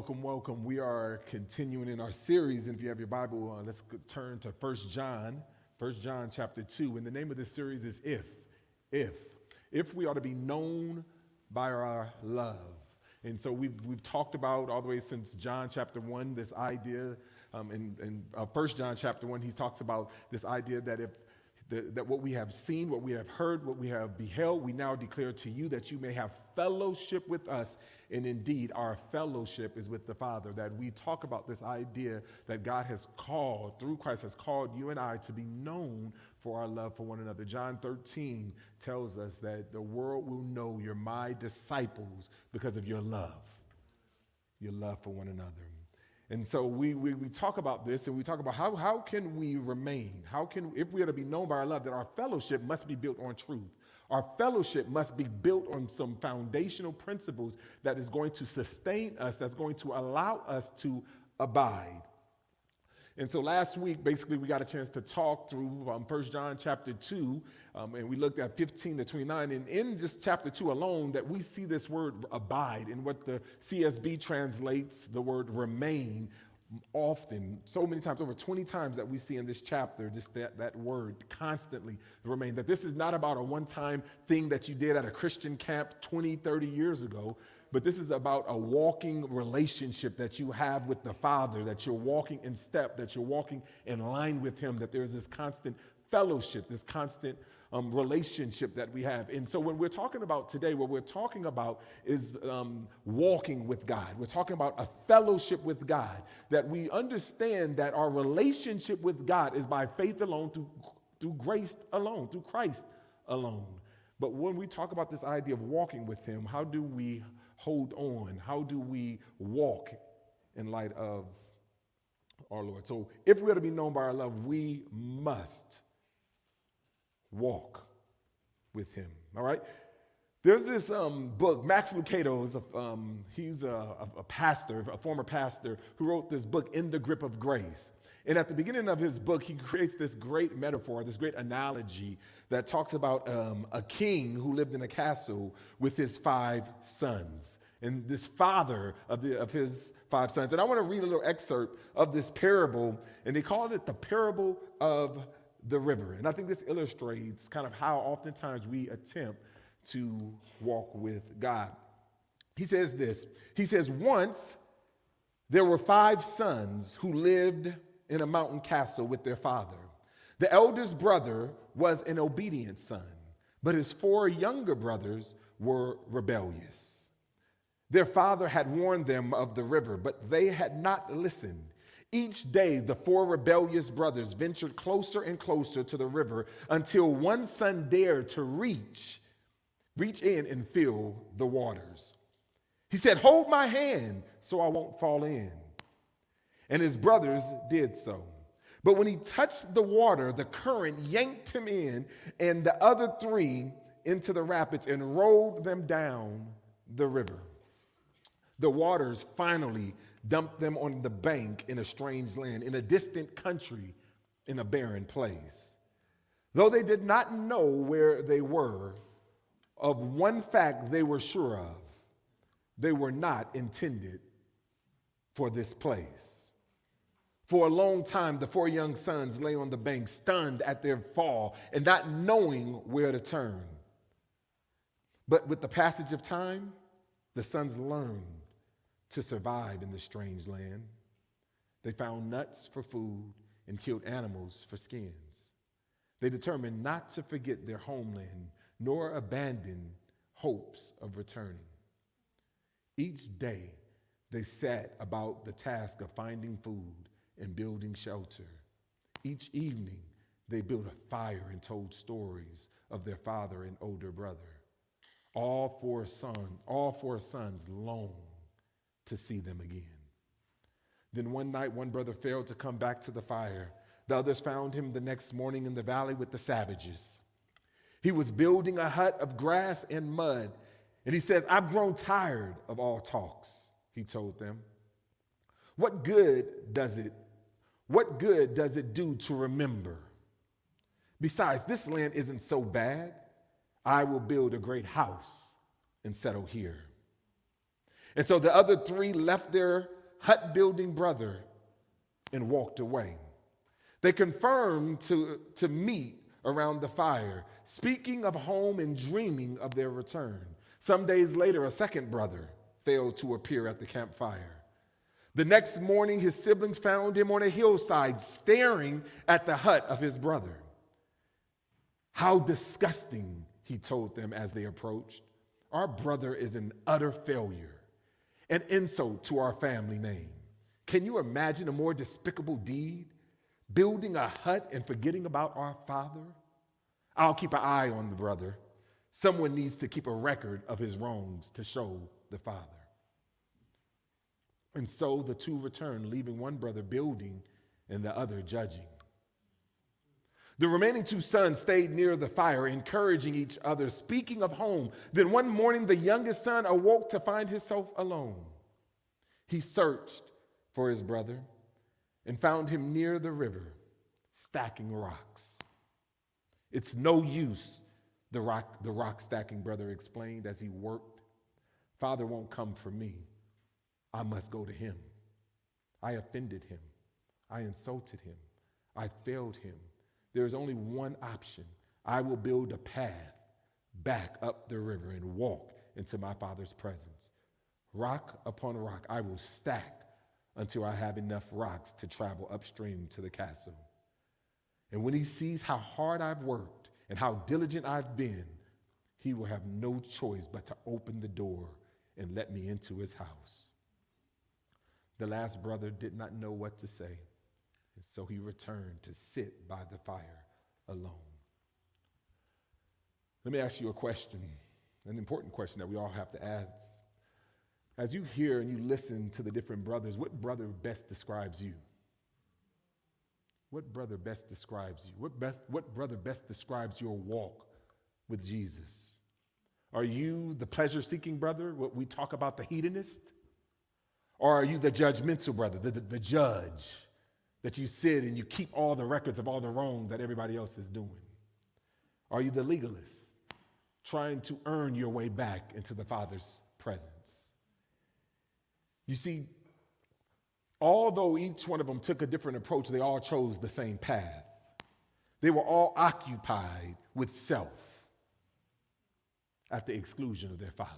Welcome, welcome. We are continuing in our series, and if you have your Bible, uh, let's turn to First John, First John chapter 2. And the name of this series is If, If. If we are to be known by our love. And so we've, we've talked about all the way since John chapter 1 this idea. Um, in in uh, 1 John chapter 1, he talks about this idea that if the, that what we have seen, what we have heard, what we have beheld, we now declare to you that you may have fellowship with us. And indeed, our fellowship is with the Father. That we talk about this idea that God has called, through Christ, has called you and I to be known for our love for one another. John 13 tells us that the world will know you're my disciples because of your love, your love for one another. And so we, we, we, talk about this and we talk about how, how can we remain? How can, if we are to be known by our love, that our fellowship must be built on truth. Our fellowship must be built on some foundational principles that is going to sustain us, that's going to allow us to abide. And so last week, basically, we got a chance to talk through um, 1 John chapter 2, um, and we looked at 15 to 29. And in just chapter 2 alone, that we see this word abide, in what the CSB translates the word remain often, so many times, over 20 times that we see in this chapter, just that, that word constantly remain. That this is not about a one time thing that you did at a Christian camp 20, 30 years ago, but this is about a walking relationship that you have with the Father, that you're walking in step, that you're walking in line with Him, that there's this constant fellowship, this constant um, relationship that we have. And so when we're talking about today, what we're talking about is um, walking with God. We're talking about a fellowship with God, that we understand that our relationship with God is by faith alone, through, through grace alone, through Christ alone. But when we talk about this idea of walking with Him, how do we hold on? How do we walk in light of our Lord? So, if we are to be known by our love, we must walk with Him. All right? There's this um, book, Max Lucado is a, um, he's a, a, a pastor, a former pastor, who wrote this book, In the Grip of Grace. And at the beginning of his book, he creates this great metaphor, this great analogy that talks about um, a king who lived in a castle with his five sons. And this father of, the, of his five sons. And I want to read a little excerpt of this parable, and they called it the parable of the river. And I think this illustrates kind of how oftentimes we attempt to walk with God. He says this He says, Once there were five sons who lived in a mountain castle with their father. The eldest brother was an obedient son, but his four younger brothers were rebellious. Their father had warned them of the river, but they had not listened. Each day, the four rebellious brothers ventured closer and closer to the river until one son dared to reach, reach in and fill the waters. He said, Hold my hand so I won't fall in. And his brothers did so. But when he touched the water, the current yanked him in and the other three into the rapids and rolled them down the river. The waters finally dumped them on the bank in a strange land, in a distant country, in a barren place. Though they did not know where they were, of one fact they were sure of they were not intended for this place. For a long time, the four young sons lay on the bank, stunned at their fall and not knowing where to turn. But with the passage of time, the sons learned to survive in this strange land. They found nuts for food and killed animals for skins. They determined not to forget their homeland nor abandon hopes of returning. Each day, they sat about the task of finding food and building shelter. Each evening, they built a fire and told stories of their father and older brother. All four sons, all four sons longed to see them again. Then one night, one brother failed to come back to the fire. The others found him the next morning in the valley with the savages. He was building a hut of grass and mud, and he says, I've grown tired of all talks, he told them. What good does it? What good does it do to remember? Besides, this land isn't so bad. I will build a great house and settle here. And so the other three left their hut building brother and walked away. They confirmed to, to meet around the fire, speaking of home and dreaming of their return. Some days later, a second brother failed to appear at the campfire. The next morning, his siblings found him on a hillside staring at the hut of his brother. How disgusting, he told them as they approached. Our brother is an utter failure, an insult to our family name. Can you imagine a more despicable deed? Building a hut and forgetting about our father? I'll keep an eye on the brother. Someone needs to keep a record of his wrongs to show the father. And so the two returned, leaving one brother building and the other judging. The remaining two sons stayed near the fire, encouraging each other, speaking of home. Then one morning, the youngest son awoke to find himself alone. He searched for his brother and found him near the river, stacking rocks. It's no use, the rock, the rock stacking brother explained as he worked. Father won't come for me. I must go to him. I offended him. I insulted him. I failed him. There is only one option. I will build a path back up the river and walk into my Father's presence. Rock upon rock, I will stack until I have enough rocks to travel upstream to the castle. And when he sees how hard I've worked and how diligent I've been, he will have no choice but to open the door and let me into his house. The last brother did not know what to say, and so he returned to sit by the fire alone. Let me ask you a question, an important question that we all have to ask. As you hear and you listen to the different brothers, what brother best describes you? What brother best describes you? What, best, what brother best describes your walk with Jesus? Are you the pleasure seeking brother, what we talk about the hedonist? Or are you the judgmental brother, the, the, the, judge that you sit and you keep all the records of all the wrong that everybody else is doing? Are you the legalist, trying to earn your way back into the Father's presence? You see, although each one of them took a different approach, they all chose the same path. They were all occupied with self at the exclusion of their Father.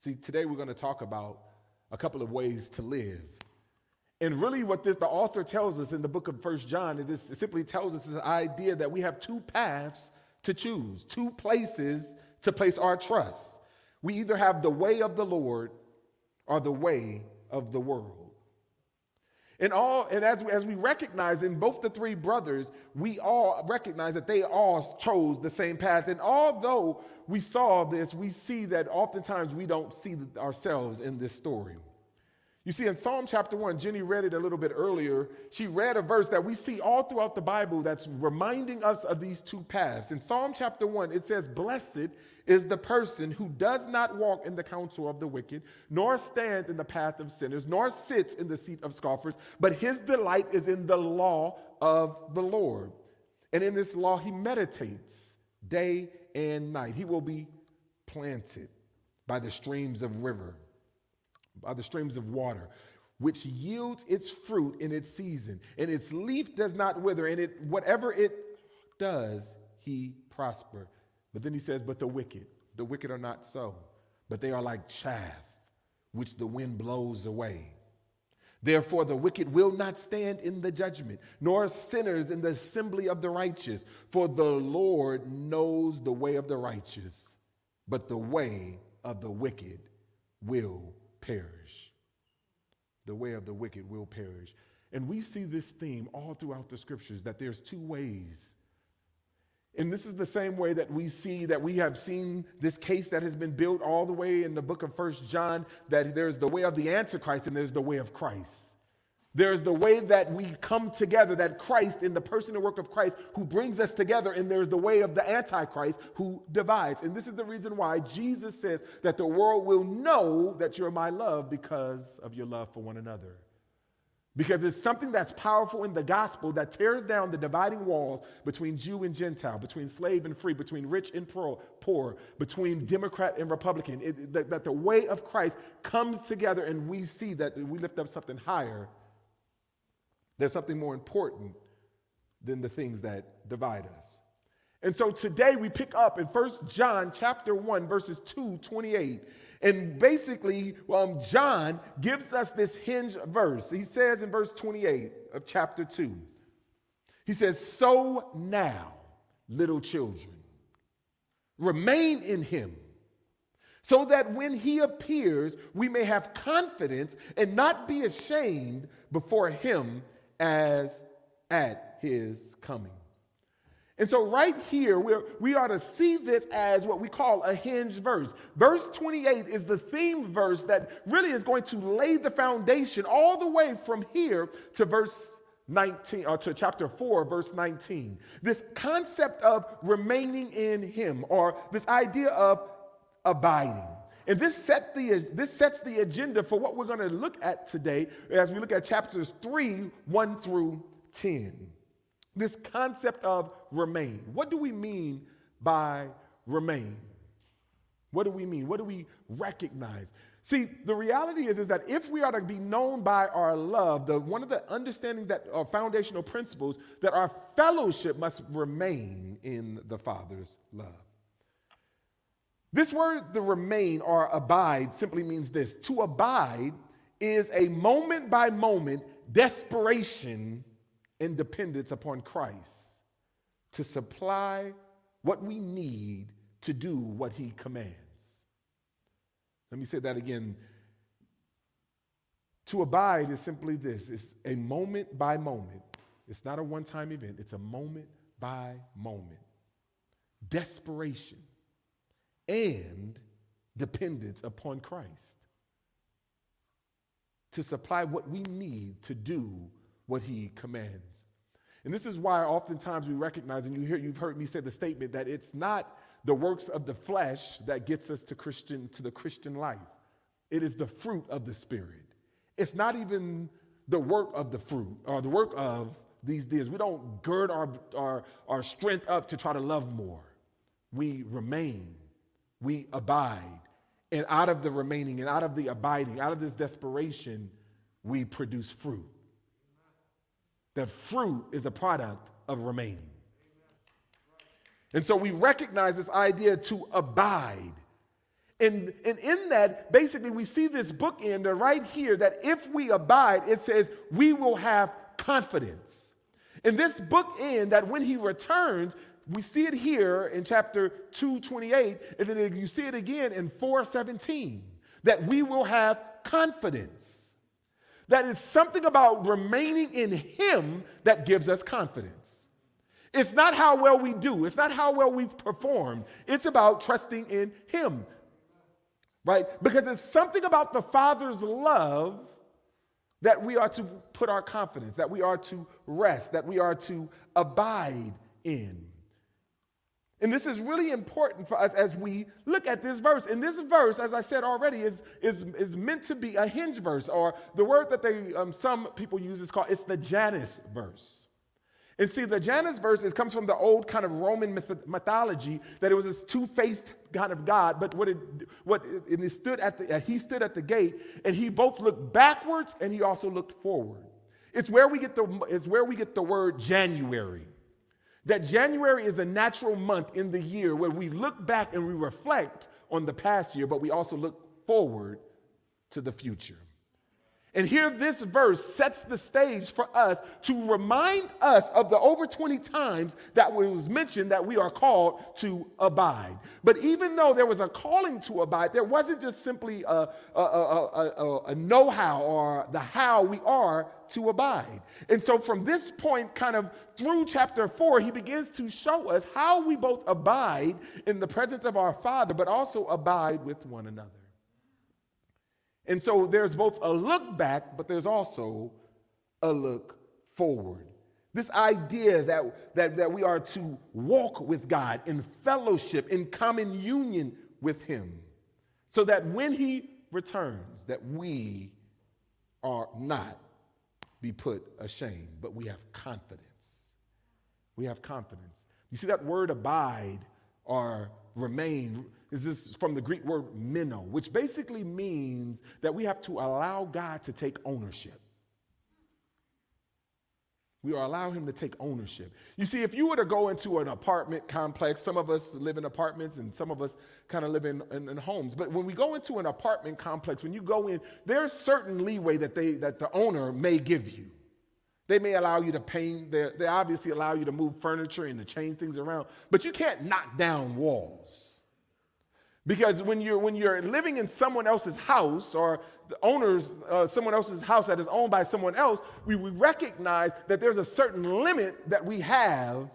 See, today we're going to talk about a couple of ways to live. And really, what this, the author tells us in the book of First John is this, it simply tells us this idea that we have two paths to choose, two places to place our trust. We either have the way of the Lord or the way of the world. And all, and as, as we recognize in both the three brothers, we all recognize that they all chose the same path. And although we saw this, we see that oftentimes we don't see ourselves in this story. You see, in Psalm chapter 1, Jenny read it a little bit earlier. She read a verse that we see all throughout the Bible that's reminding us of these two paths. In Psalm chapter 1, it says, Blessed is the person who does not walk in the counsel of the wicked, nor stand in the path of sinners, nor sits in the seat of scoffers, but his delight is in the law of the Lord. And in this law, he meditates day and night. He will be planted by the streams of river, by the streams of water, which yields its fruit in its season, and its leaf does not wither, and it whatever it does, he prosper. But then he says, But the wicked, the wicked are not so, but they are like chaff, which the wind blows away. Therefore, the wicked will not stand in the judgment, nor sinners in the assembly of the righteous. For the Lord knows the way of the righteous, but the way of the wicked will perish. The way of the wicked will perish. And we see this theme all throughout the scriptures that there's two ways and this is the same way that we see that we have seen this case that has been built all the way in the book of First John that there's the way of the Antichrist and there's the way of Christ. There's the way that we come together, that Christ in the person and work of Christ who brings us together, and there's the way of the Antichrist who divides. And this is the reason why Jesus says that the world will know that you're my love because of your love for one another. Because it's something that's powerful in the gospel that tears down the dividing walls between Jew and Gentile, between slave and free, between rich and poor, between Democrat and Republican. It, that, that the way of Christ comes together and we see that we lift up something higher. There's something more important than the things that divide us. And so today we pick up in 1 John chapter 1 verses 2 28 and basically, um, John gives us this hinge verse. He says in verse 28 of chapter 2, he says, So now, little children, remain in him, so that when he appears, we may have confidence and not be ashamed before him as at his coming. And so, right here, we're, we are to see this as what we call a hinge verse. Verse 28 is the theme verse that really is going to lay the foundation all the way from here to verse 19, or to chapter 4, verse 19. This concept of remaining in Him, or this idea of abiding. And this, set the, this sets the agenda for what we're going to look at today as we look at chapters 3, 1 through 10 this concept of remain. What do we mean by remain? What do we mean? What do we recognize? See, the reality is, is that if we are to be known by our love, the, one of the understanding that are foundational principles, that our fellowship must remain in the Father's love. This word, the remain or abide, simply means this to abide is a moment by moment desperation and dependence upon Christ to supply what we need to do what he commands. Let me say that again. To abide is simply this it's a moment by moment. It's not a one time event, it's a moment by moment. Desperation and dependence upon Christ to supply what we need to do what he commands. And this is why oftentimes we recognize, and you hear, you've heard me say the statement that it's not the works of the flesh that gets us to Christian to the Christian life. It is the fruit of the Spirit. It's not even the work of the fruit or the work of these deeds. We don't gird our, our, our strength up to try to love more. We remain, we abide. And out of the remaining and out of the abiding, out of this desperation, we produce fruit that fruit is a product of remaining. And so we recognize this idea to abide. And, and in that, basically, we see this bookend right here that if we abide, it says we will have confidence. In this bookend, that when he returns, we see it here in chapter 228, and then you see it again in 417, that we will have confidence. That is something about remaining in Him that gives us confidence. It's not how well we do, it's not how well we've performed. It's about trusting in Him, right? Because it's something about the Father's love that we are to put our confidence, that we are to rest, that we are to abide in. And this is really important for us as we look at this verse. And this verse, as I said already, is, is, is meant to be a hinge verse, or the word that they um, some people use is called it's the Janus verse. And see, the Janus verse is, comes from the old kind of Roman myth- mythology that it was this two-faced kind of God. But what it what it, it stood at the uh, he stood at the gate, and he both looked backwards and he also looked forward. It's where we get the it's where we get the word January. That January is a natural month in the year where we look back and we reflect on the past year, but we also look forward to the future. And here, this verse sets the stage for us to remind us of the over 20 times that was mentioned that we are called to abide. But even though there was a calling to abide, there wasn't just simply a, a, a, a know how or the how we are to abide. And so, from this point, kind of through chapter four, he begins to show us how we both abide in the presence of our Father, but also abide with one another. And so there's both a look back, but there's also a look forward. This idea that, that, that we are to walk with God in fellowship, in common union with Him, so that when He returns, that we are not be put ashamed, but we have confidence. We have confidence. You see that word abide or remain is this from the Greek word meno, which basically means that we have to allow God to take ownership. We are allow him to take ownership. You see, if you were to go into an apartment complex, some of us live in apartments and some of us kind of live in, in, in, homes. But when we go into an apartment complex, when you go in, there's certain leeway that they that the owner may give you. They may allow you to paint, they obviously allow you to move furniture and to change things around, but you can't knock down walls. Because when you're, when you're living in someone else's house or the owner's, uh, someone else's house that is owned by someone else, we, we recognize that there's a certain limit that we have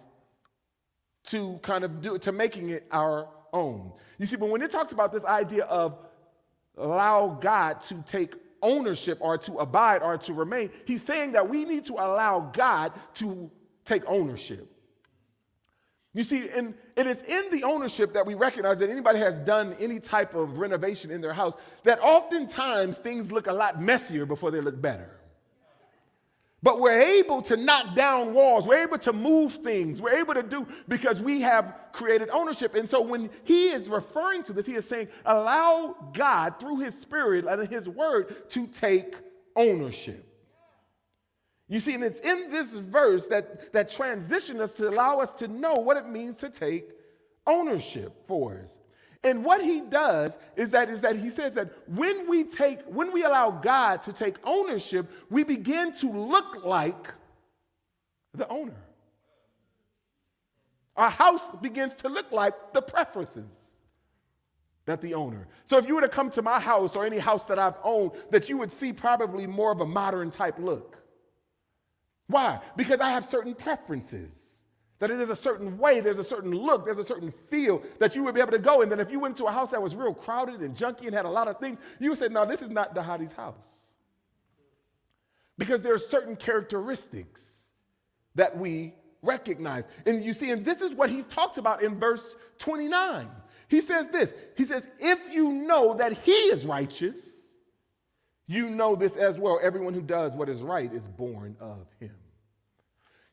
to kind of do to making it our own. You see, but when it talks about this idea of allow God to take ownership or to abide or to remain, he's saying that we need to allow God to take ownership. You see, and it is in the ownership that we recognize that anybody has done any type of renovation in their house, that oftentimes things look a lot messier before they look better. But we're able to knock down walls, we're able to move things, we're able to do because we have created ownership. And so when he is referring to this, he is saying, allow God through his spirit and his word to take ownership. You see, and it's in this verse that, that transitions us to allow us to know what it means to take ownership for us. And what he does is that is that he says that when we take when we allow God to take ownership, we begin to look like the owner. Our house begins to look like the preferences that the owner. So if you were to come to my house or any house that I've owned, that you would see probably more of a modern type look. Why? Because I have certain preferences. That it is a certain way, there's a certain look, there's a certain feel that you would be able to go. And then if you went to a house that was real crowded and junky and had a lot of things, you would say, no, this is not Dhati's house. Because there are certain characteristics that we recognize. And you see, and this is what he talks about in verse 29. He says this He says, If you know that he is righteous, you know this as well. Everyone who does what is right is born of him.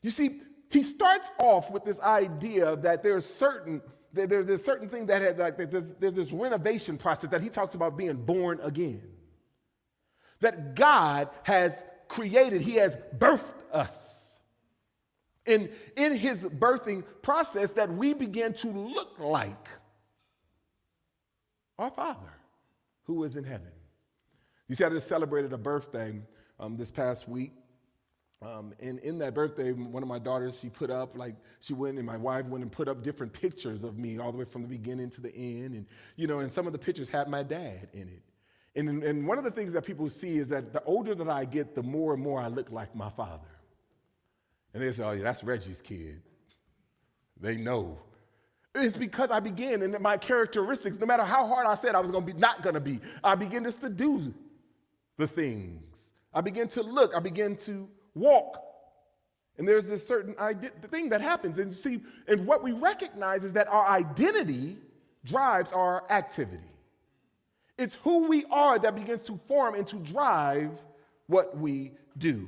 You see, he starts off with this idea that there's certain that there's a certain thing that had, like there's, there's this renovation process that he talks about being born again. That God has created, he has birthed us. And in his birthing process, that we begin to look like our Father who is in heaven. You see, I just celebrated a birthday um, this past week. Um, and in that birthday, one of my daughters, she put up, like, she went and my wife went and put up different pictures of me all the way from the beginning to the end. And, you know, and some of the pictures had my dad in it. And, and one of the things that people see is that the older that I get, the more and more I look like my father. And they say, oh, yeah, that's Reggie's kid. They know. It's because I began, and my characteristics, no matter how hard I said I was going to be, not going to be, I begin just to do the things. I begin to look, I begin to walk. And there's this certain thing that happens. And see, and what we recognize is that our identity drives our activity. It's who we are that begins to form and to drive what we do.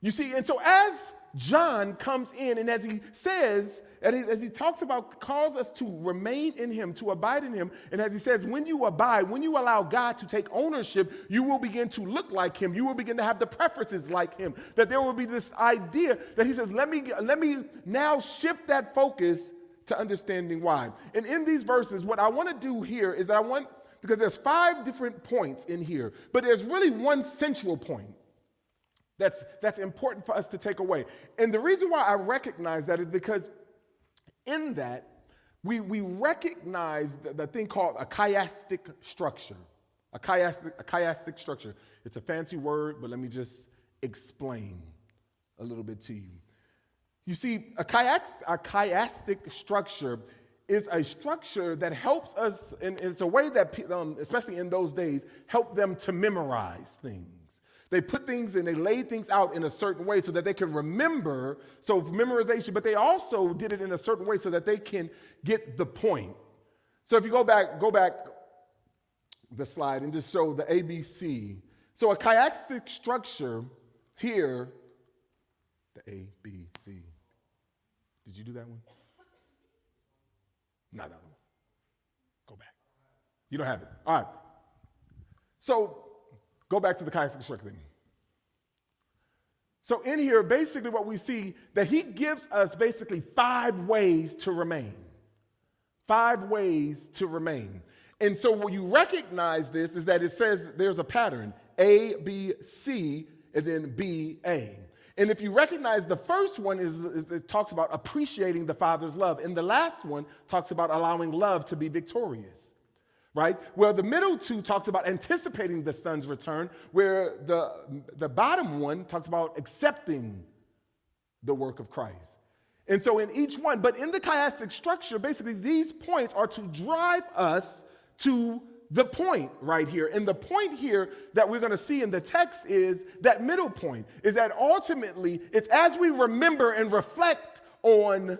You see, and so as John comes in and as he says, as he talks about, calls us to remain in him, to abide in him, and as he says, when you abide, when you allow God to take ownership, you will begin to look like him. You will begin to have the preferences like him. That there will be this idea that he says, let me, let me now shift that focus to understanding why. And in these verses, what I want to do here is that I want, because there's five different points in here, but there's really one central point that's, that's important for us to take away. And the reason why I recognize that is because in that, we, we recognize the, the thing called a chiastic structure. A chiastic, a chiastic structure. It's a fancy word, but let me just explain a little bit to you. You see, a chiastic, a chiastic structure is a structure that helps us, and it's a way that, um, especially in those days, help them to memorize things. They put things and they laid things out in a certain way so that they can remember, so memorization, but they also did it in a certain way so that they can get the point. So if you go back, go back the slide and just show the ABC. So a chiastic structure here, the A, B, C. Did you do that one? Not that one. Go back. You don't have it. All right. So go back to the structure thing. So in here, basically what we see that he gives us basically five ways to remain. Five ways to remain. And so when you recognize this is that it says there's a pattern, A, B, C, and then B, A. And if you recognize the first one is, is, it talks about appreciating the Father's love, and the last one talks about allowing love to be victorious. Right? Where the middle two talks about anticipating the Son's return, where the, the bottom one talks about accepting the work of Christ. And so in each one, but in the chiastic structure, basically these points are to drive us to the point right here. And the point here that we're going to see in the text is that middle point is that ultimately it's as we remember and reflect on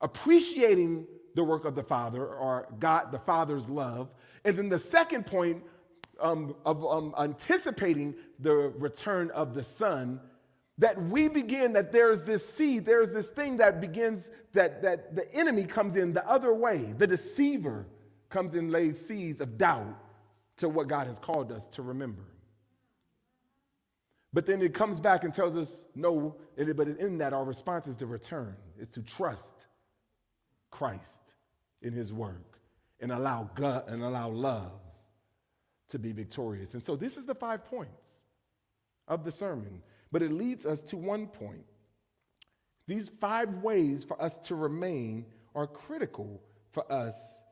appreciating the work of the Father or God, the Father's love. And then the second point um, of um, anticipating the return of the Son, that we begin, that there's this seed, there's this thing that begins, that, that the enemy comes in the other way, the deceiver comes and lays seeds of doubt to what God has called us to remember. But then it comes back and tells us, no, but in that, our response is to return, is to trust Christ in his work and allow God and allow love to be victorious. And so this is the five points of the sermon, but it leads us to one point. These five ways for us to remain are critical for us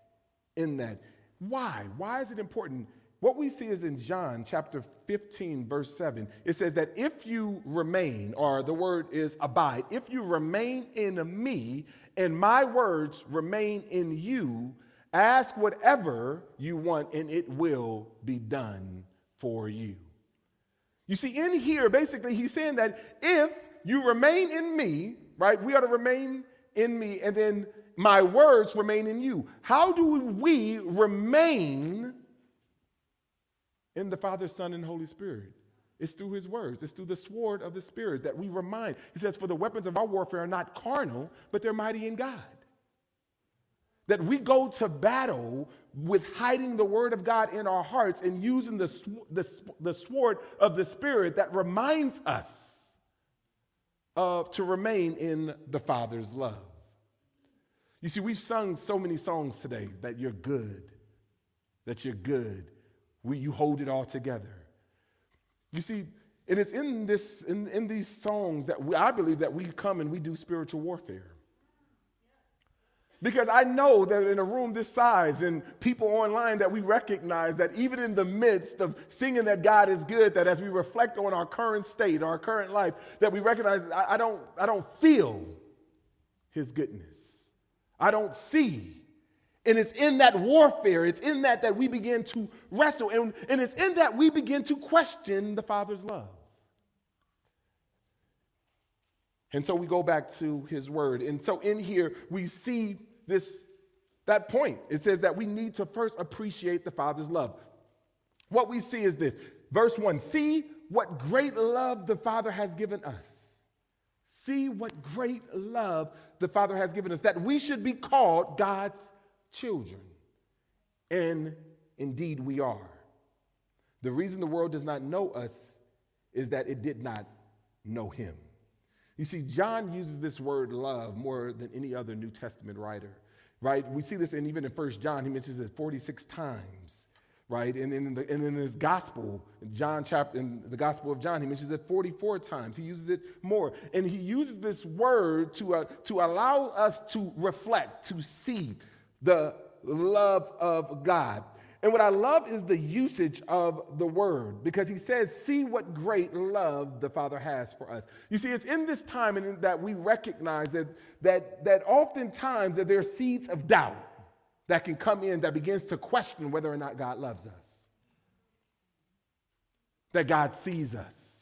in that. Why? Why is it important? What we see is in John chapter 15, verse 7, it says that if you remain, or the word is abide, if you remain in me and my words remain in you, ask whatever you want and it will be done for you. You see, in here, basically, he's saying that if you remain in me, right, we are to remain in me, and then my words remain in you. How do we remain in the Father, Son, and Holy Spirit? It's through his words. It's through the sword of the Spirit that we remind. He says, For the weapons of our warfare are not carnal, but they're mighty in God. That we go to battle with hiding the word of God in our hearts and using the, sw- the, the sword of the Spirit that reminds us of, to remain in the Father's love. You see, we've sung so many songs today that you're good, that you're good. You hold it all together. You see, and it's in, this, in, in these songs that we, I believe that we come and we do spiritual warfare. Because I know that in a room this size and people online that we recognize that even in the midst of singing that God is good, that as we reflect on our current state, our current life, that we recognize I, I don't, I don't feel his goodness. I don't see. And it's in that warfare, it's in that that we begin to wrestle. And, and it's in that we begin to question the Father's love. And so we go back to his word. And so in here, we see this that point. It says that we need to first appreciate the Father's love. What we see is this verse 1 See what great love the Father has given us. See what great love the Father has given us, that we should be called God's children. And indeed, we are. The reason the world does not know us is that it did not know Him. You see, John uses this word love more than any other New Testament writer, right? We see this, and even in First John, he mentions it 46 times right? And in, the, and in his gospel, John chapter, in the gospel of John, he mentions it 44 times. He uses it more. And he uses this word to, uh, to allow us to reflect, to see the love of God. And what I love is the usage of the word because he says, See what great love the Father has for us. You see, it's in this time and that we recognize that, that, that oftentimes that there are seeds of doubt that can come in that begins to question whether or not God loves us, that God sees us.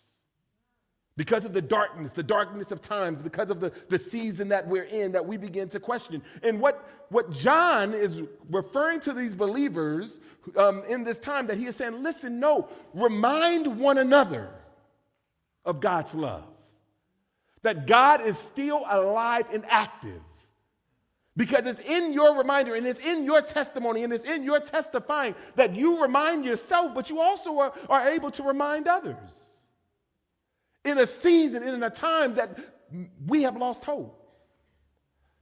Because of the darkness, the darkness of times, because of the, the season that we're in, that we begin to question. And what, what John is referring to these believers um, in this time, that he is saying, listen, no, remind one another of God's love. That God is still alive and active. Because it's in your reminder and it's in your testimony and it's in your testifying that you remind yourself, but you also are, are able to remind others. In a season, in a time that we have lost hope.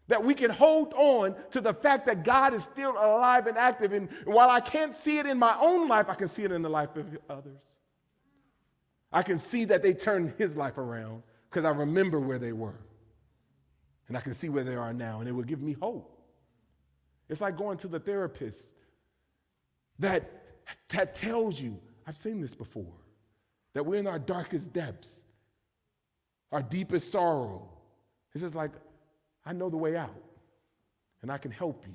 That we can hold on to the fact that God is still alive and active. And while I can't see it in my own life, I can see it in the life of others. I can see that they turned his life around because I remember where they were. And I can see where they are now, and it would give me hope. It's like going to the therapist that, that tells you, I've seen this before, that we're in our darkest depths, our deepest sorrow. It's just like, I know the way out, and I can help you.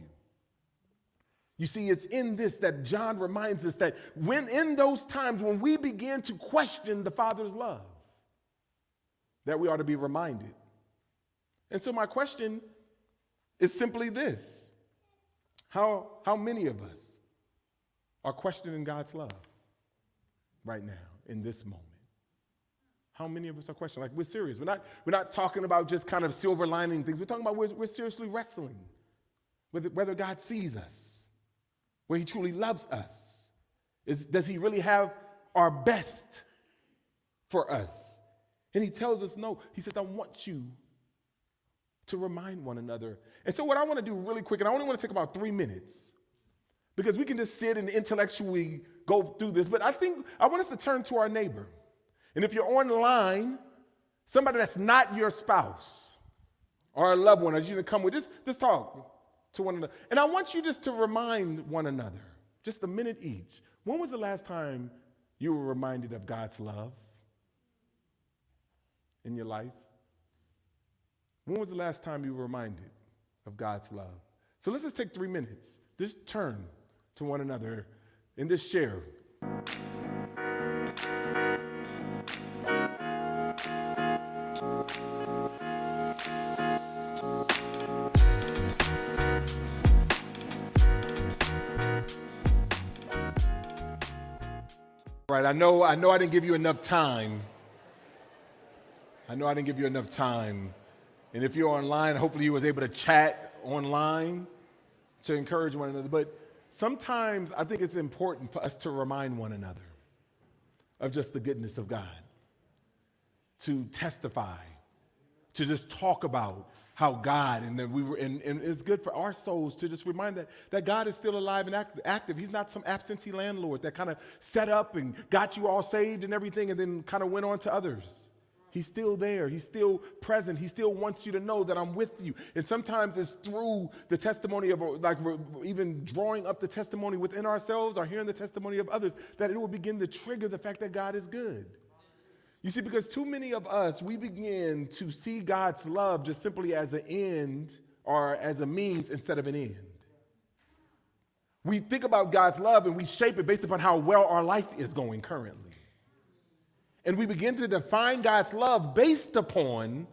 You see, it's in this that John reminds us that when in those times when we begin to question the Father's love, that we ought to be reminded. And so, my question is simply this How, how many of us are questioning God's love right now in this moment? How many of us are questioning? Like, we're serious. We're not, we're not talking about just kind of silver lining things. We're talking about we're, we're seriously wrestling with whether God sees us, where He truly loves us. Is, does He really have our best for us? And He tells us no. He says, I want you to remind one another. And so, what I want to do really quick, and I only want to take about three minutes, because we can just sit and intellectually go through this, but I think I want us to turn to our neighbor. And if you're online, somebody that's not your spouse or a loved one, I you to come with, this, just talk to one another. And I want you just to remind one another, just a minute each. When was the last time you were reminded of God's love in your life? When was the last time you were reminded of God's love? So let's just take three minutes. Just turn to one another and just share. Right, I know, I know I didn't give you enough time. I know I didn't give you enough time. And if you're online, hopefully you was able to chat online to encourage one another. But sometimes I think it's important for us to remind one another of just the goodness of God, to testify, to just talk about how God and then we were and, and, it's good for our souls to just remind that that God is still alive and act, active. He's not some absentee landlord that kind of set up and got you all saved and everything and then kind of went on to others. He's still there. He's still present. He still wants you to know that I'm with you. And sometimes it's through the testimony of, like, even drawing up the testimony within ourselves or hearing the testimony of others that it will begin to trigger the fact that God is good. You see, because too many of us, we begin to see God's love just simply as an end or as a means instead of an end. We think about God's love and we shape it based upon how well our life is going currently. And we begin to define God's love based upon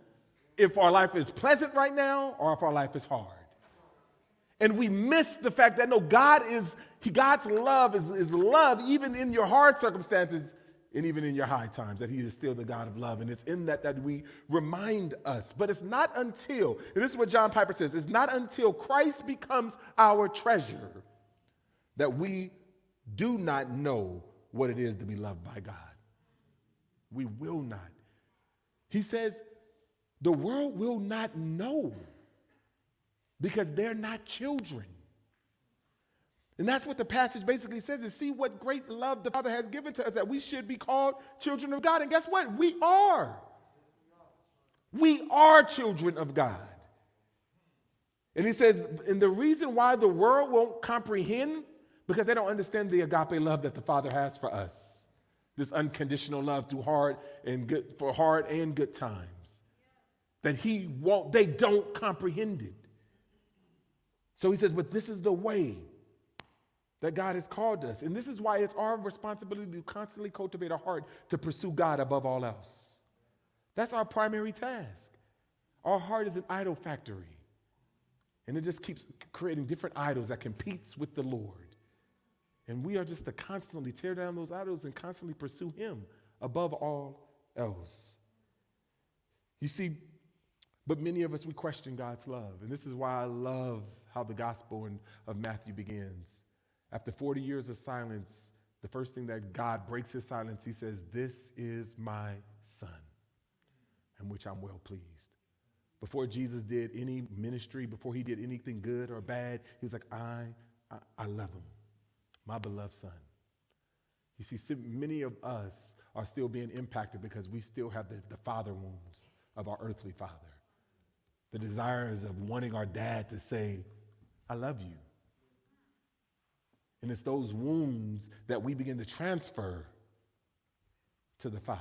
if our life is pleasant right now or if our life is hard. And we miss the fact that no, God is, God's love is, is love even in your hard circumstances and even in your high times, that He is still the God of love. And it's in that that we remind us. But it's not until, and this is what John Piper says, it's not until Christ becomes our treasure that we do not know what it is to be loved by God. We will not. He says, the world will not know because they're not children. And that's what the passage basically says is see what great love the Father has given to us that we should be called children of God. And guess what? We are. We are children of God. And he says, and the reason why the world won't comprehend, because they don't understand the agape love that the Father has for us. This unconditional love through hard and good for hard and good times. That he won't, they don't comprehend it. So he says, but this is the way that God has called us. And this is why it's our responsibility to constantly cultivate a heart to pursue God above all else. That's our primary task. Our heart is an idol factory. And it just keeps creating different idols that competes with the Lord. And we are just to constantly tear down those idols and constantly pursue him above all else. You see, but many of us, we question God's love. And this is why I love how the gospel of Matthew begins. After 40 years of silence, the first thing that God breaks his silence, he says, This is my son, in which I'm well pleased. Before Jesus did any ministry, before he did anything good or bad, he's like, I, I, I love him, my beloved son. You see, many of us are still being impacted because we still have the, the father wounds of our earthly father. The desires of wanting our dad to say, I love you. And it's those wounds that we begin to transfer to the Father.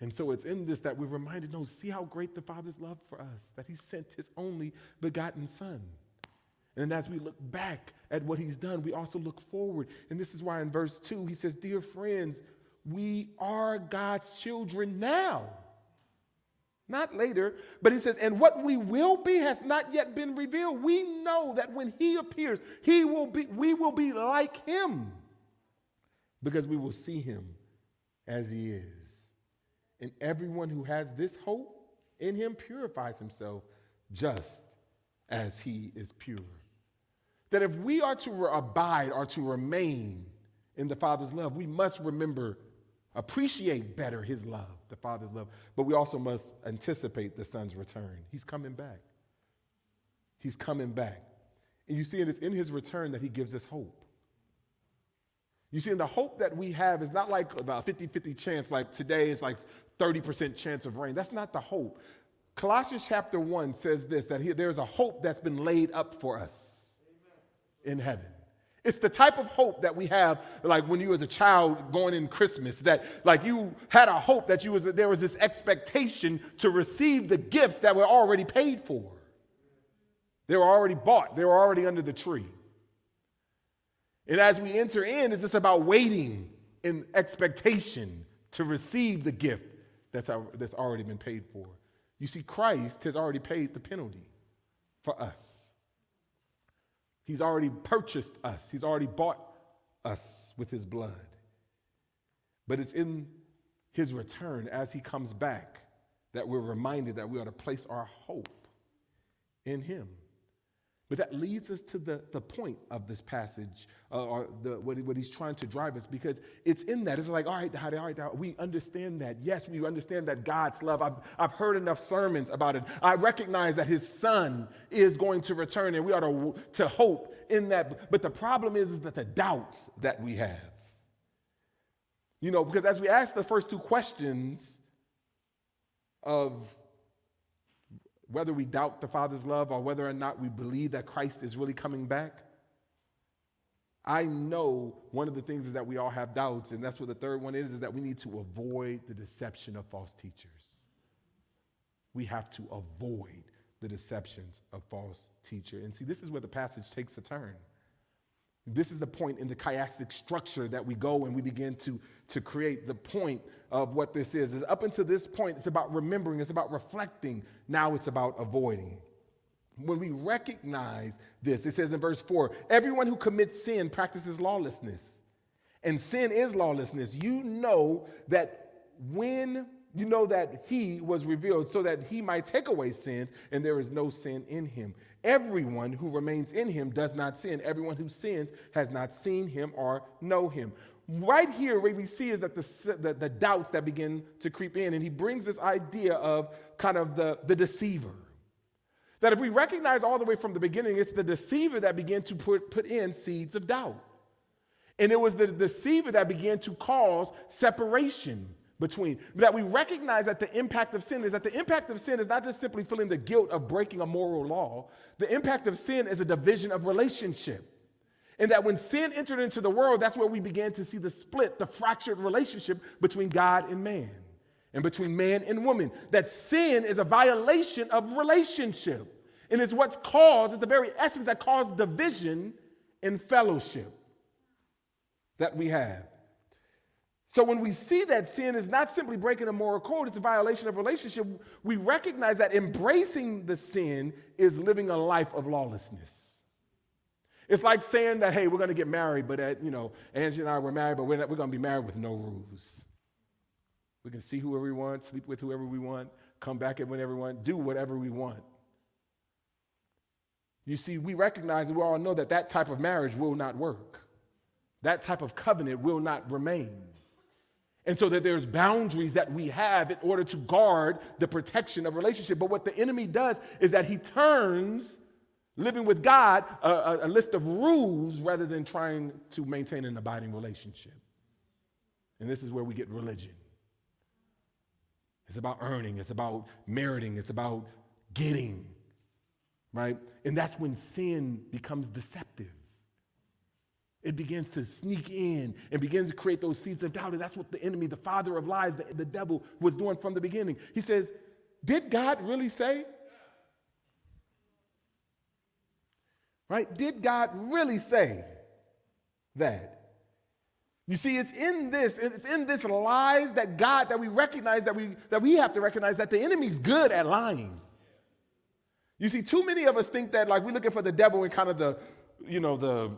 And so it's in this that we're reminded no, see how great the Father's love for us, that He sent His only begotten Son. And as we look back at what He's done, we also look forward. And this is why in verse 2 He says, Dear friends, we are God's children now not later, but he says, and what we will be has not yet been revealed. We know that when he appears, he will be, we will be like him because we will see him as he is. And everyone who has this hope in him purifies himself just as he is pure. That if we are to abide or to remain in the Father's love, we must remember appreciate better his love, the Father's love, but we also must anticipate the Son's return. He's coming back. He's coming back. And you see, it is in his return that he gives us hope. You see, and the hope that we have is not like a 50 50 chance, like today is like 30% chance of rain. That's not the hope. Colossians chapter 1 says this that he, there's a hope that's been laid up for us Amen. in heaven. It's the type of hope that we have, like when you was a child going in Christmas, that like you had a hope that you was there was this expectation to receive the gifts that were already paid for. They were already bought. They were already under the tree. And as we enter in, is this about waiting in expectation to receive the gift that's, that's already been paid for. You see, Christ has already paid the penalty for us. He's already purchased us, He's already bought us with His blood. But it's in His return as He comes back that we're reminded that we ought to place our hope in Him. But that leads us to the, the point of this passage, uh, or the, what, what, he's trying to drive us, because it's in that. It's like, all right, all right, we understand that. Yes, we understand that God's love. I've, I've heard enough sermons about it. I recognize that his son is going to return, and we ought to, to hope in that. But the problem is, is that the doubts that we have. You know, because as we ask the first two questions of whether we doubt the Father's love or whether or not we believe that Christ is really coming back, I know one of the things is that we all have doubts, and that's what the third one is, is that we need to avoid the deception of false teachers. We have to avoid the deceptions of false teacher. And see, this is where the passage takes a turn. This is the point in the chiastic structure that we go and we begin to, to create the point of what this is. is. Up until this point, it's about remembering, it's about reflecting. Now it's about avoiding. When we recognize this, it says in verse 4 everyone who commits sin practices lawlessness. And sin is lawlessness. You know that when you know that he was revealed so that he might take away sins, and there is no sin in him. Everyone who remains in him does not sin. Everyone who sins has not seen him or know him. Right here, what we see is that the, the, the doubts that begin to creep in, and he brings this idea of kind of the, the deceiver. That if we recognize all the way from the beginning, it's the deceiver that began to put, put in seeds of doubt. And it was the deceiver that began to cause separation between. That we recognize that the impact of sin is that the impact of sin is not just simply feeling the guilt of breaking a moral law, the impact of sin is a division of relationship. And that when sin entered into the world, that's where we began to see the split, the fractured relationship between God and man, and between man and woman. That sin is a violation of relationship. And it's what's caused, it's the very essence that caused division in fellowship that we have. So when we see that sin is not simply breaking a moral code, it's a violation of relationship, we recognize that embracing the sin is living a life of lawlessness. It's like saying that, hey, we're going to get married, but you know, Angie and I were married, but we're, we're going to be married with no rules. We can see whoever we want, sleep with whoever we want, come back at whenever we want, do whatever we want. You see, we recognize and we all know that that type of marriage will not work. That type of covenant will not remain. And so that there's boundaries that we have in order to guard the protection of relationship. But what the enemy does is that he turns living with God a, a, list of rules rather than trying to maintain an abiding relationship. And this is where we get religion. It's about earning, it's about meriting, it's about getting, right? And that's when sin becomes deceptive. It begins to sneak in and begins to create those seeds of doubt. And that's what the enemy, the father of lies, the, the devil, was doing from the beginning. He says, Did God really say? Right? Did God really say that? You see, it's in this, it's in this lies that God, that we recognize, that we, that we have to recognize that the enemy's good at lying. You see, too many of us think that like we're looking for the devil in kind of the, you know, the,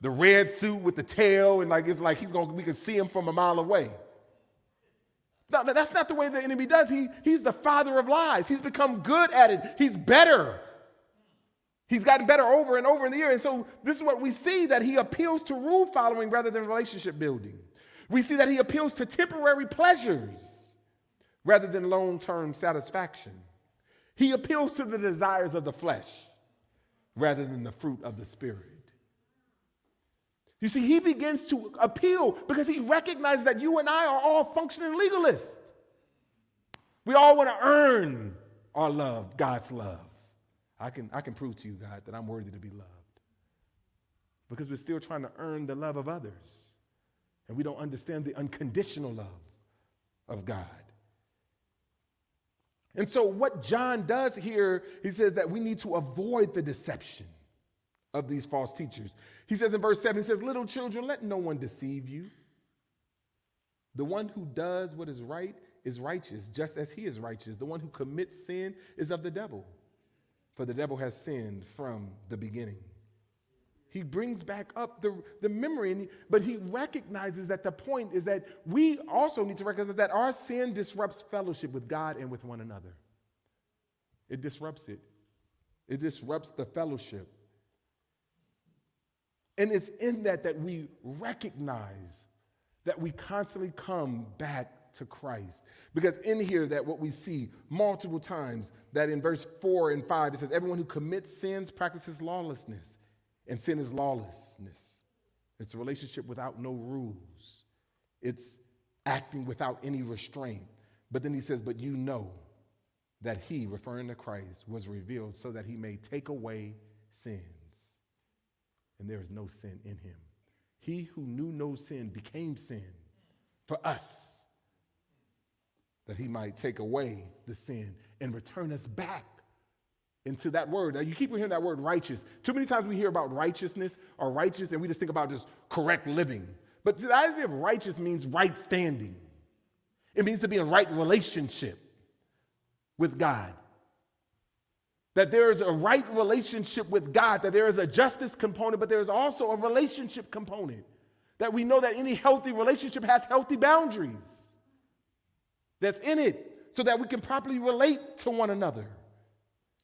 the red suit with the tail, and like it's like he's gonna we can see him from a mile away. No, that's not the way the enemy does. He, he's the father of lies. He's become good at it. He's better. He's gotten better over and over in the year. And so this is what we see that he appeals to rule following rather than relationship building. We see that he appeals to temporary pleasures rather than long term satisfaction. He appeals to the desires of the flesh rather than the fruit of the spirit. You see, he begins to appeal because he recognizes that you and I are all functioning legalists. We all want to earn our love, God's love. I can, I can prove to you, God, that I'm worthy to be loved. Because we're still trying to earn the love of others. And we don't understand the unconditional love of God. And so, what John does here, he says that we need to avoid the deception of these false teachers. He says in verse 7, he says, Little children, let no one deceive you. The one who does what is right is righteous, just as he is righteous. The one who commits sin is of the devil for the devil has sinned from the beginning. He brings back up the, the memory, but he recognizes that the point is that we also need to recognize that our sin disrupts fellowship with God and with one another. It disrupts it, it disrupts the fellowship. And it's in that that we recognize that we constantly come back to Christ. Because in here, that what we see multiple times, that in verse 4 and 5, it says, Everyone who commits sins practices lawlessness, and sin is lawlessness. It's a relationship without no rules, it's acting without any restraint. But then he says, But you know that he, referring to Christ, was revealed so that he may take away sins. And there is no sin in him. He who knew no sin became sin for us that he might take away the sin and return us back into that word. Now, you keep hearing that word righteous. Too many times we hear about righteousness or righteous and we just think about just correct living. But the idea of righteous means right standing, it means to be in right relationship with God. That there is a right relationship with God, that there is a justice component, but there is also a relationship component. That we know that any healthy relationship has healthy boundaries that's in it so that we can properly relate to one another.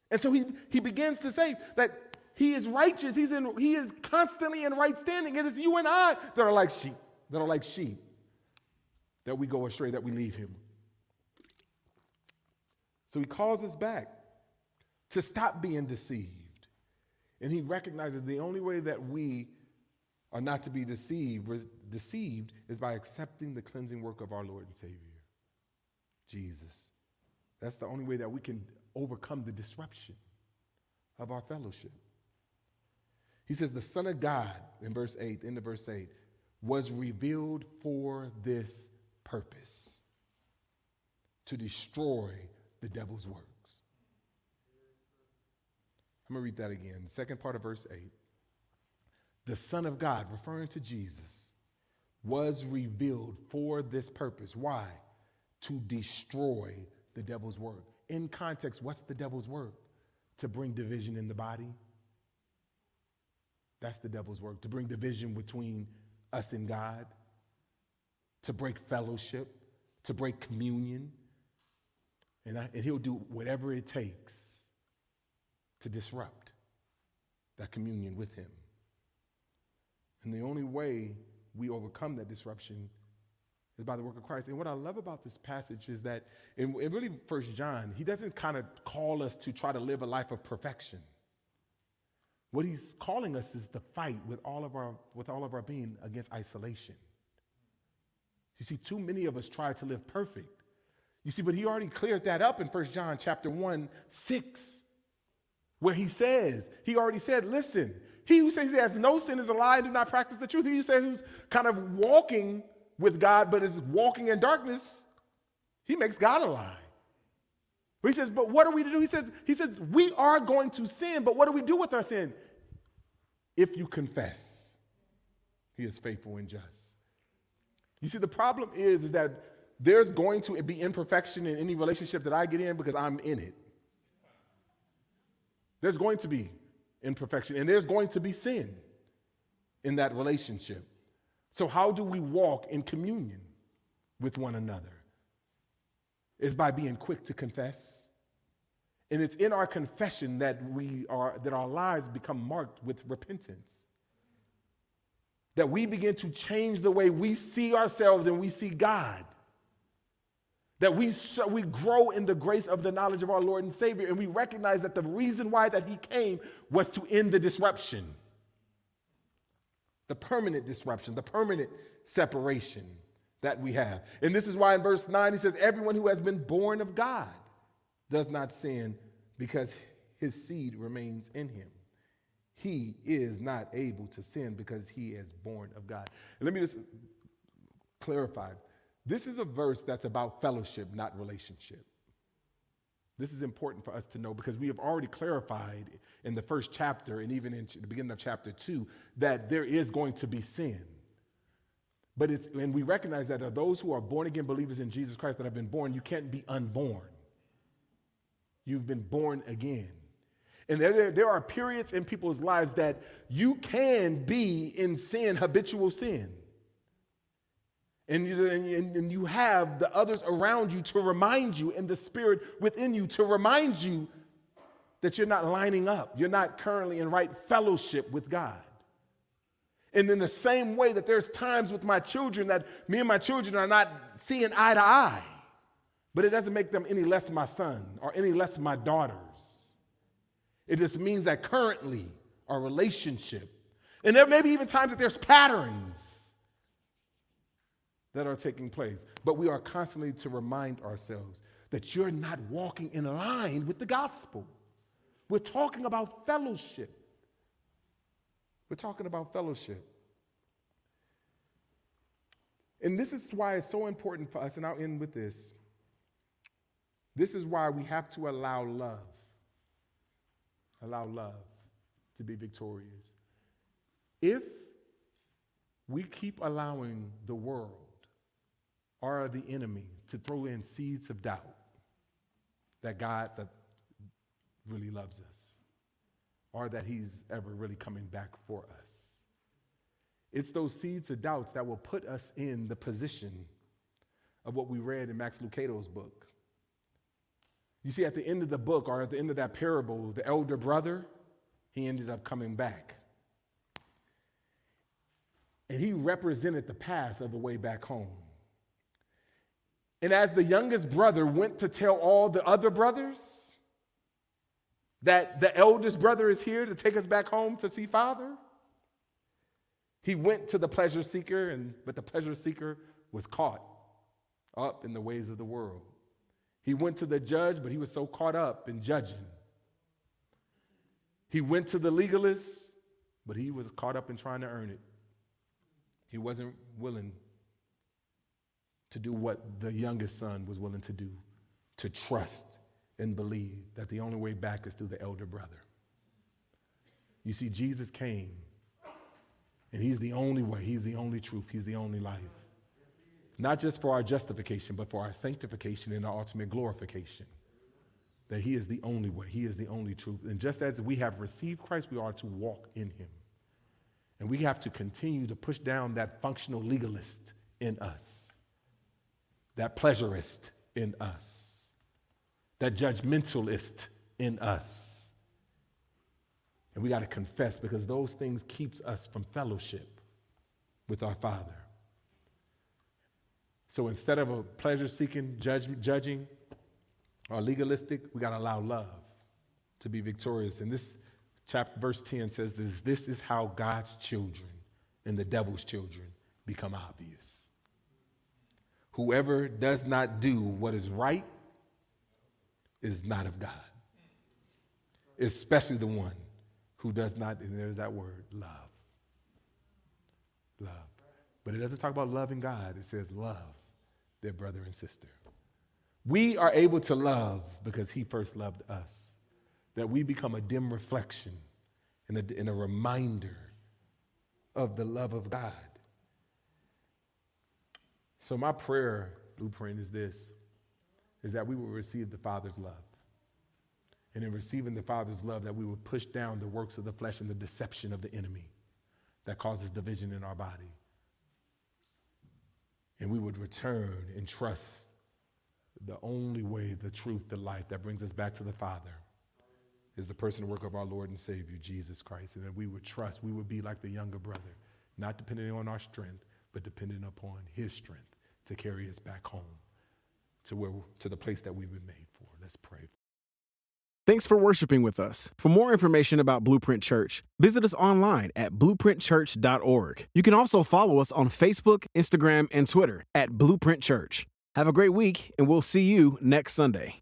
And so he, he begins to say that he is righteous, He's in, he is constantly in right standing. It is you and I that are like sheep, that are like sheep, that we go astray, that we leave him. So he calls us back to stop being deceived. And he recognizes the only way that we are not to be deceived, deceived is by accepting the cleansing work of our Lord and Savior. Jesus. That's the only way that we can overcome the disruption of our fellowship. He says, The Son of God, in verse 8, into verse 8, was revealed for this purpose to destroy the devil's works. I'm going to read that again. The second part of verse 8. The Son of God, referring to Jesus, was revealed for this purpose. Why? to destroy the devil's work. In context, what's the devil's work? To bring division in the body. That's the devil's work, to bring division between us and God, to break fellowship, to break communion, and, I, and he'll do whatever it takes to disrupt that communion with him. And the only way we overcome that disruption is by the work of Christ. And what I love about this passage is that, in, in really First John, he doesn't kind of call us to try to live a life of perfection. What he's calling us is to fight with all of our, with all of our being against isolation. You see, too many of us try to live perfect. You see, but he already cleared that up in First John chapter 1, 6, where he says, he already said, listen, he who says he has no sin is a lie and do not practice the truth. He who says who's kind of walking with God but is walking in darkness, he makes God a lie. But he says, but what are we to do? He says, he says, we are going to sin, but what do we do with our sin? If you confess, he is faithful and just. You see, the problem is, is that there's going to be imperfection in any relationship that I get in because I'm in it. There's going to be imperfection, and there's going to be sin in that relationship. So, how do we walk in communion with one another? Is by being quick to confess. And it's in our confession that we are that our lives become marked with repentance. That we begin to change the way we see ourselves and we see God. That we, sh- we grow in the grace of the knowledge of our Lord and Savior, and we recognize that the reason why that He came was to end the disruption, the permanent disruption, the permanent separation that we have. And this is why in verse 9 he says, Everyone who has been born of God does not sin because his seed remains in him. He is not able to sin because he is born of God. And let me just clarify this is a verse that's about fellowship, not relationship. This is important for us to know because we have already clarified in the first chapter and even in the beginning of chapter two that there is going to be sin. But it's, and we recognize that those who are born again believers in Jesus Christ that have been born, you can't be unborn. You've been born again. And there, there are periods in people's lives that you can be in sin, habitual sin. And you, and, you have the others around you to remind you, and the spirit within you to remind you that you're not lining up. You're not currently in right fellowship with God. And in the same way that there's times with my children that me and my children are not seeing eye to eye, but it doesn't make them any less my son or any less my daughters. It just means that currently our relationship, and there may be even times that there's patterns that are taking place. But we are constantly to remind ourselves that you're not walking in line with the gospel. We're talking about fellowship. We're talking about fellowship. And this is why it's so important for us, and I'll end with this. This is why we have to allow love, allow love to be victorious. If we keep allowing the world are the enemy to throw in seeds of doubt that God that really loves us or that he's ever really coming back for us. It's those seeds of doubts that will put us in the position of what we read in Max Lucado's book. You see, at the end of the book, or at the end of that parable, the elder brother, he ended up coming back. And he represented the path of the way back home. And as the youngest brother went to tell all the other brothers that the eldest brother is here to take us back home to see father, he went to the pleasure seeker, and, but the pleasure seeker was caught up in the ways of the world. He went to the judge, but he was so caught up in judging. He went to the legalist, but he was caught up in trying to earn it. He wasn't willing to do what the youngest son was willing to do to trust and believe that the only way back is through the elder brother. You see, Jesus came, and He's the only way, He's the only truth, He's the only life. Not just for our justification, but for our sanctification and our ultimate glorification. That He is the only way, He is the only truth. And just as we have received Christ, we are to walk in Him. And we have to continue to push down that functional legalist in us that pleasurist in us, that judgmentalist in us. And we got to confess because those things keeps us from fellowship with our Father. So instead of a pleasure-seeking, judge, judging, or legalistic, we got to allow love to be victorious. And this chapter, verse 10 says this, this is how God's children and the devil's children become obvious. Whoever does not do what is right is not of God, especially the one who does not, and there's that word, love. Love. But it doesn't talk about loving God, it says love their brother and sister. We are able to love because he first loved us, that we become a dim reflection and a, and a reminder of the love of God. So, my prayer blueprint is this is that we will receive the Father's love. And in receiving the Father's love, that we will push down the works of the flesh and the deception of the enemy that causes division in our body. And we would return and trust the only way, the truth, the life that brings us back to the Father is the person and work of our Lord and Savior, Jesus Christ. And that we would trust, we would be like the younger brother, not depending on our strength, but depending upon his strength to carry us back home to where to the place that we've been made for. Let's pray. Thanks for worshiping with us. For more information about Blueprint Church, visit us online at blueprintchurch.org. You can also follow us on Facebook, Instagram, and Twitter at Blueprint Church. Have a great week, and we'll see you next Sunday.